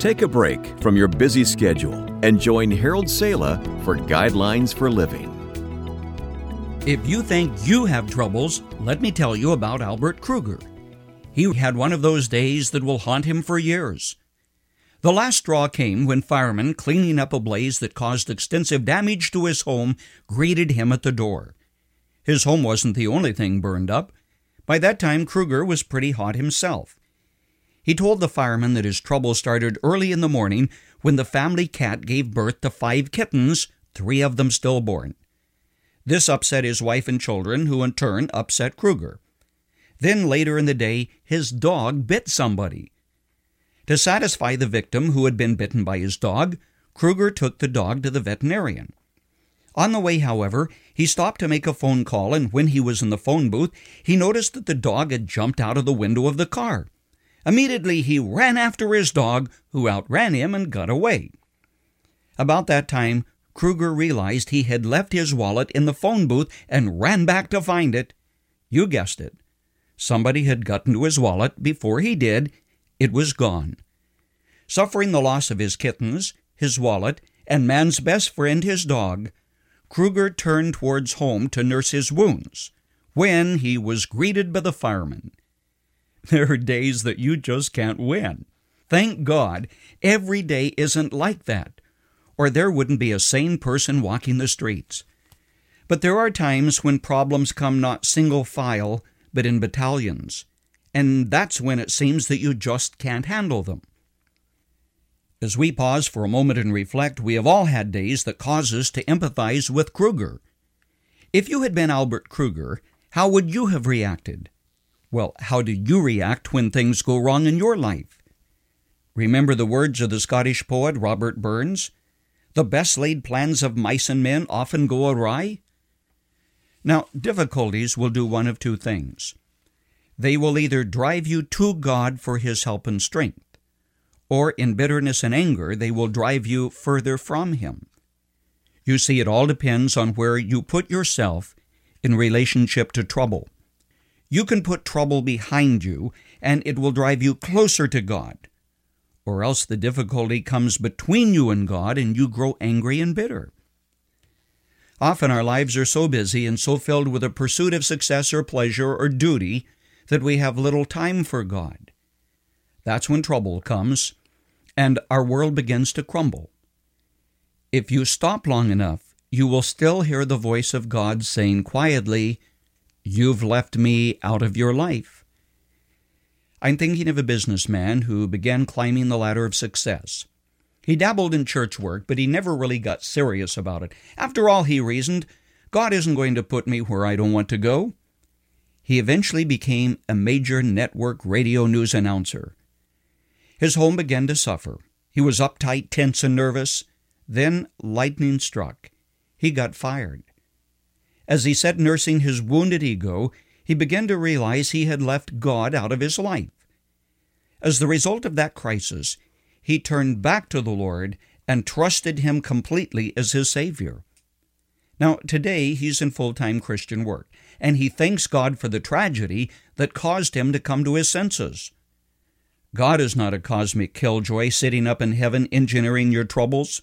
Take a break from your busy schedule and join Harold Sala for Guidelines for Living. If you think you have troubles, let me tell you about Albert Kruger. He had one of those days that will haunt him for years. The last straw came when firemen cleaning up a blaze that caused extensive damage to his home greeted him at the door. His home wasn't the only thing burned up. By that time, Kruger was pretty hot himself. He told the firemen that his trouble started early in the morning when the family cat gave birth to five kittens, three of them stillborn. This upset his wife and children, who in turn upset Kruger. Then later in the day, his dog bit somebody. To satisfy the victim who had been bitten by his dog, Kruger took the dog to the veterinarian. On the way, however, he stopped to make a phone call, and when he was in the phone booth, he noticed that the dog had jumped out of the window of the car. Immediately, he ran after his dog, who outran him and got away. About that time, Kruger realized he had left his wallet in the phone booth and ran back to find it. You guessed it. Somebody had gotten to his wallet before he did, it was gone. Suffering the loss of his kittens, his wallet, and man's best friend, his dog, Kruger turned towards home to nurse his wounds when he was greeted by the firemen. There are days that you just can't win. Thank God, every day isn't like that, or there wouldn't be a sane person walking the streets. But there are times when problems come not single file, but in battalions and that's when it seems that you just can't handle them. As we pause for a moment and reflect, we have all had days that cause us to empathize with Kruger. If you had been Albert Kruger, how would you have reacted? Well, how do you react when things go wrong in your life? Remember the words of the Scottish poet Robert Burns? The best laid plans of mice and men often go awry. Now, difficulties will do one of two things. They will either drive you to God for His help and strength, or in bitterness and anger, they will drive you further from Him. You see, it all depends on where you put yourself in relationship to trouble. You can put trouble behind you, and it will drive you closer to God. Or else the difficulty comes between you and God, and you grow angry and bitter. Often our lives are so busy and so filled with a pursuit of success or pleasure or duty that we have little time for God. That's when trouble comes and our world begins to crumble. If you stop long enough, you will still hear the voice of God saying quietly, You've left me out of your life. I'm thinking of a businessman who began climbing the ladder of success. He dabbled in church work, but he never really got serious about it. After all, he reasoned, God isn't going to put me where I don't want to go. He eventually became a major network radio news announcer. His home began to suffer. He was uptight, tense, and nervous. Then lightning struck. He got fired. As he sat nursing his wounded ego, he began to realize he had left God out of his life. As the result of that crisis, he turned back to the Lord and trusted Him completely as his Savior. Now, today he's in full time Christian work and he thanks God for the tragedy that caused him to come to his senses. God is not a cosmic killjoy sitting up in heaven engineering your troubles.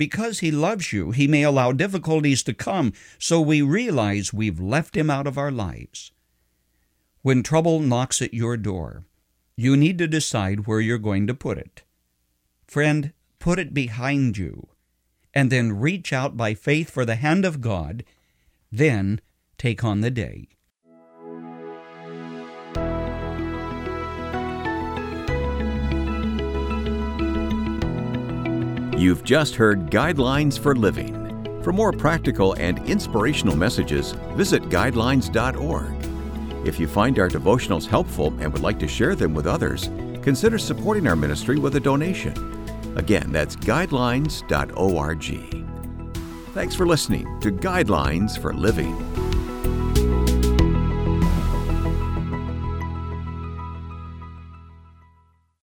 Because he loves you, he may allow difficulties to come so we realize we've left him out of our lives. When trouble knocks at your door, you need to decide where you're going to put it. Friend, put it behind you, and then reach out by faith for the hand of God. Then take on the day. You've just heard Guidelines for Living. For more practical and inspirational messages, visit guidelines.org. If you find our devotionals helpful and would like to share them with others, consider supporting our ministry with a donation. Again, that's guidelines.org. Thanks for listening to Guidelines for Living.